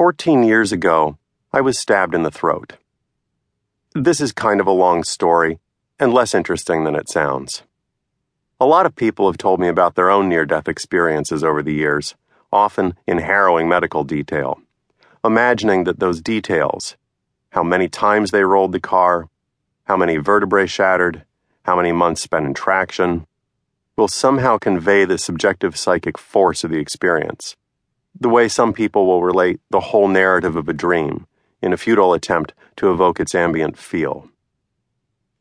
14 years ago, I was stabbed in the throat. This is kind of a long story and less interesting than it sounds. A lot of people have told me about their own near death experiences over the years, often in harrowing medical detail. Imagining that those details, how many times they rolled the car, how many vertebrae shattered, how many months spent in traction, will somehow convey the subjective psychic force of the experience. The way some people will relate the whole narrative of a dream in a futile attempt to evoke its ambient feel.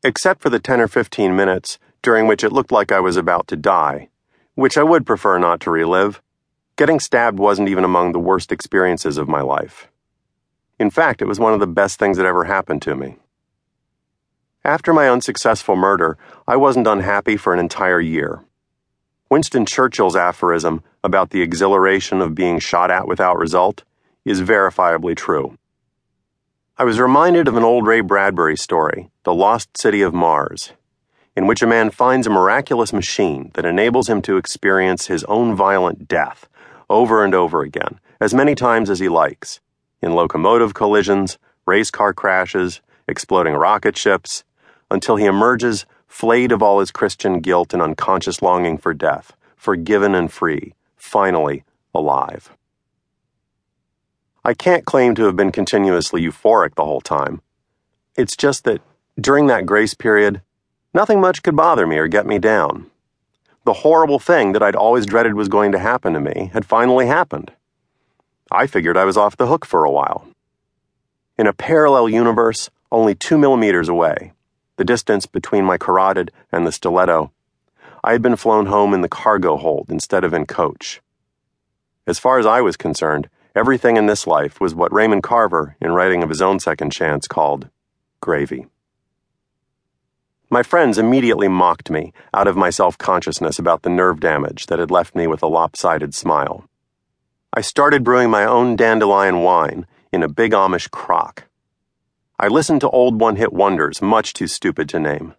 Except for the 10 or 15 minutes during which it looked like I was about to die, which I would prefer not to relive, getting stabbed wasn't even among the worst experiences of my life. In fact, it was one of the best things that ever happened to me. After my unsuccessful murder, I wasn't unhappy for an entire year. Winston Churchill's aphorism about the exhilaration of being shot at without result is verifiably true. I was reminded of an old Ray Bradbury story, The Lost City of Mars, in which a man finds a miraculous machine that enables him to experience his own violent death over and over again, as many times as he likes, in locomotive collisions, race car crashes, exploding rocket ships, until he emerges flayed of all his Christian guilt and unconscious longing for death, forgiven and free, finally alive. I can't claim to have been continuously euphoric the whole time. It's just that during that grace period, nothing much could bother me or get me down. The horrible thing that I'd always dreaded was going to happen to me had finally happened. I figured I was off the hook for a while. In a parallel universe, only two millimeters away, the distance between my carotid and the stiletto, I had been flown home in the cargo hold instead of in coach. As far as I was concerned, Everything in this life was what Raymond Carver, in writing of his own second chance, called gravy. My friends immediately mocked me out of my self consciousness about the nerve damage that had left me with a lopsided smile. I started brewing my own dandelion wine in a big Amish crock. I listened to old one hit wonders, much too stupid to name.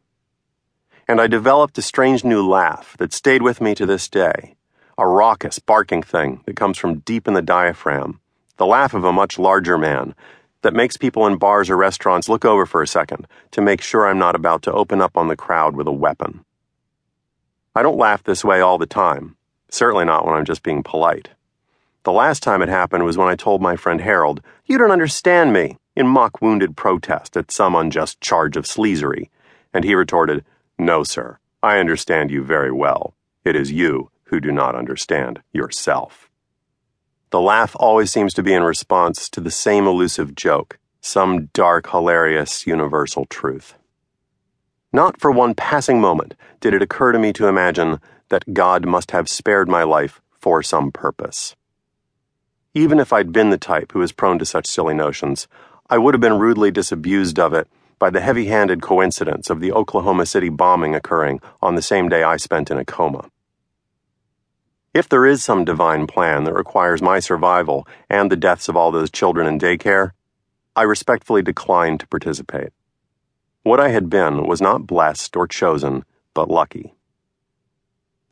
And I developed a strange new laugh that stayed with me to this day a raucous, barking thing that comes from deep in the diaphragm, the laugh of a much larger man that makes people in bars or restaurants look over for a second to make sure I'm not about to open up on the crowd with a weapon. I don't laugh this way all the time, certainly not when I'm just being polite. The last time it happened was when I told my friend Harold, You don't understand me, in mock wounded protest at some unjust charge of sleazery, and he retorted, No, sir, I understand you very well. It is you who do not understand yourself. The laugh always seems to be in response to the same elusive joke, some dark, hilarious, universal truth. Not for one passing moment did it occur to me to imagine that God must have spared my life for some purpose. Even if I'd been the type who was prone to such silly notions, I would have been rudely disabused of it by the heavy handed coincidence of the Oklahoma City bombing occurring on the same day I spent in a coma. If there is some divine plan that requires my survival and the deaths of all those children in daycare, I respectfully decline to participate. What I had been was not blessed or chosen, but lucky.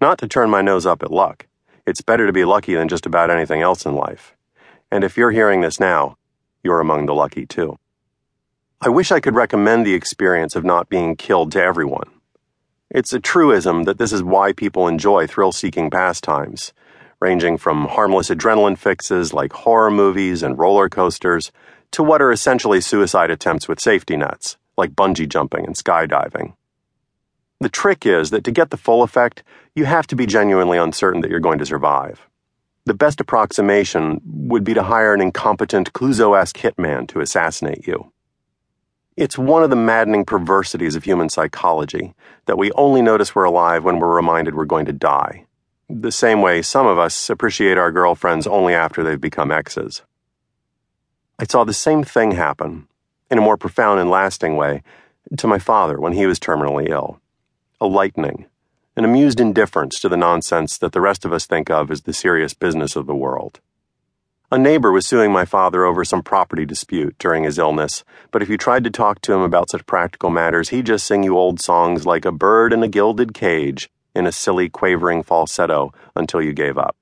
Not to turn my nose up at luck. It's better to be lucky than just about anything else in life. And if you're hearing this now, you're among the lucky too. I wish I could recommend the experience of not being killed to everyone. It's a truism that this is why people enjoy thrill seeking pastimes, ranging from harmless adrenaline fixes like horror movies and roller coasters to what are essentially suicide attempts with safety nets, like bungee jumping and skydiving. The trick is that to get the full effect, you have to be genuinely uncertain that you're going to survive. The best approximation would be to hire an incompetent Clouseau esque hitman to assassinate you. It's one of the maddening perversities of human psychology that we only notice we're alive when we're reminded we're going to die. The same way some of us appreciate our girlfriends only after they've become exes. I saw the same thing happen, in a more profound and lasting way, to my father when he was terminally ill. A lightening, an amused indifference to the nonsense that the rest of us think of as the serious business of the world. A neighbor was suing my father over some property dispute during his illness, but if you tried to talk to him about such practical matters, he'd just sing you old songs like A Bird in a Gilded Cage in a silly, quavering falsetto until you gave up.